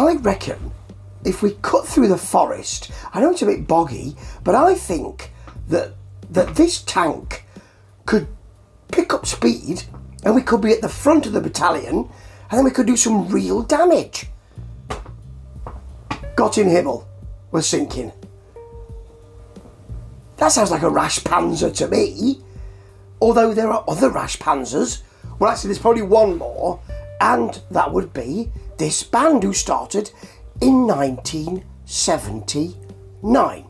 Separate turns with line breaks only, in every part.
I reckon if we cut through the forest, I know it's a bit boggy, but I think that that this tank could pick up speed and we could be at the front of the battalion and then we could do some real damage. Got in Himmel was sinking. That sounds like a rash panzer to me. Although there are other rash panzers. Well, actually, there's probably one more, and that would be this band who started in 1979.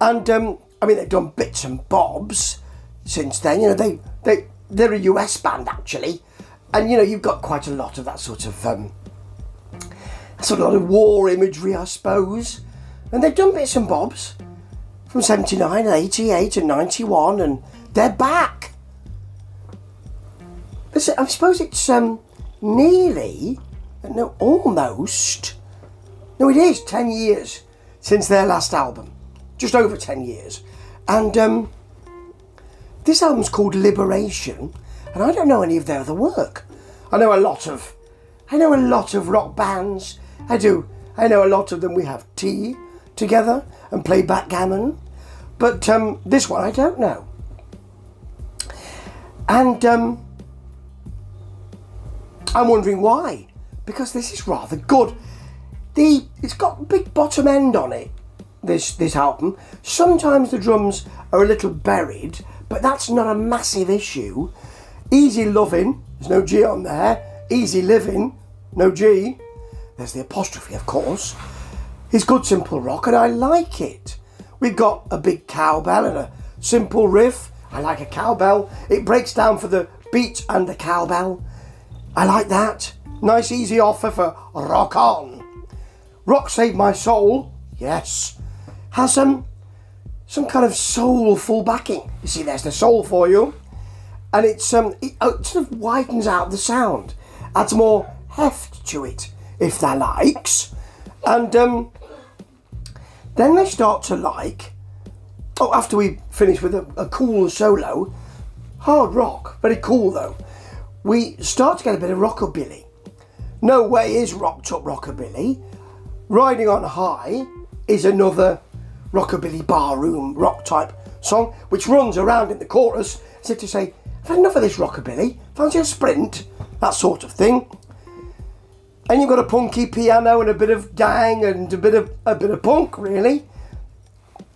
And um, I mean, they've done bits and bobs since then. You know, they they they're a US band actually, and you know, you've got quite a lot of that sort of um, sort of lot of war imagery, I suppose. And they've done bits and bobs from 79 and 88 and 91, and they're back. I suppose it's um, nearly, no, almost, no, it is 10 years since their last album. Just over 10 years. And um, this album's called Liberation, and I don't know any of their other work. I know a lot of, I know a lot of rock bands. I do. I know a lot of them. We have tea together and play backgammon. But um, this one I don't know. And um, I'm wondering why. Because this is rather good. The it's got big bottom end on it. This this album. Sometimes the drums are a little buried, but that's not a massive issue. Easy loving. There's no G on there. Easy living. No G. There's the apostrophe, of course. It's good simple rock, and I like it. We've got a big cowbell and a simple riff. I like a cowbell. It breaks down for the beat and the cowbell. I like that. Nice easy offer for rock on. Rock Save My Soul, yes. Has some some kind of soulful backing. You see, there's the soul for you. And it's um it, oh, it sort of widens out the sound. Adds more heft to it if they likes. And um, then they start to like, oh, after we finish with a, a cool solo, hard rock, very cool though, we start to get a bit of rockabilly. No Way is rocked up rockabilly. Riding on High is another rockabilly barroom rock type song, which runs around in the chorus as if to say, I've had enough of this rockabilly, fancy a sprint, that sort of thing and you've got a punky piano and a bit of gang and a bit of a bit of punk really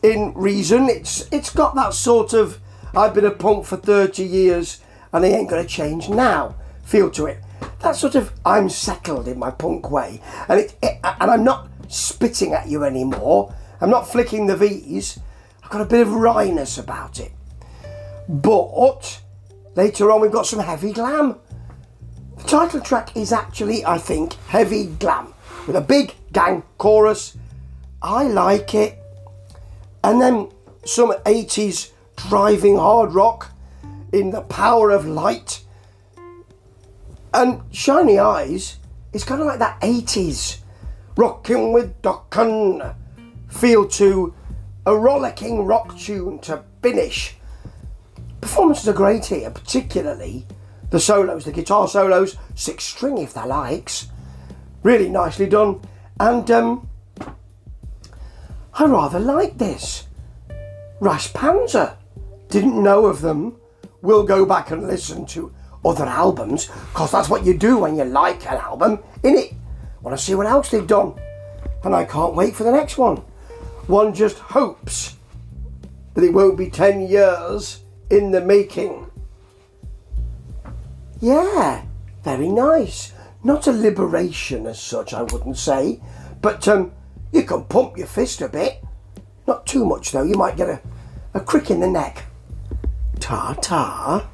in reason it's it's got that sort of i've been a punk for 30 years and they ain't going to change now. Feel to it. That sort of i'm settled in my punk way. And it, it and i'm not spitting at you anymore. I'm not flicking the v's. I've got a bit of wryness about it. But later on we've got some heavy glam. The title track is actually, I think, heavy glam. With a big gang chorus. I like it. And then some 80s driving hard rock in the power of light. And Shiny Eyes is kind of like that 80s rocking with Dokken feel to a rollicking rock tune to finish. Performances are great here, particularly the solos, the guitar solos, six string if that likes. Really nicely done. And um, I rather like this. Rash Panzer. Didn't know of them. We'll go back and listen to other albums, because that's what you do when you like an album, innit? Want to see what else they've done. And I can't wait for the next one. One just hopes that it won't be 10 years in the making. Yeah, very nice. Not a liberation as such, I wouldn't say, but um, you can pump your fist a bit. Not too much though, you might get a, a crick in the neck. Ta ta.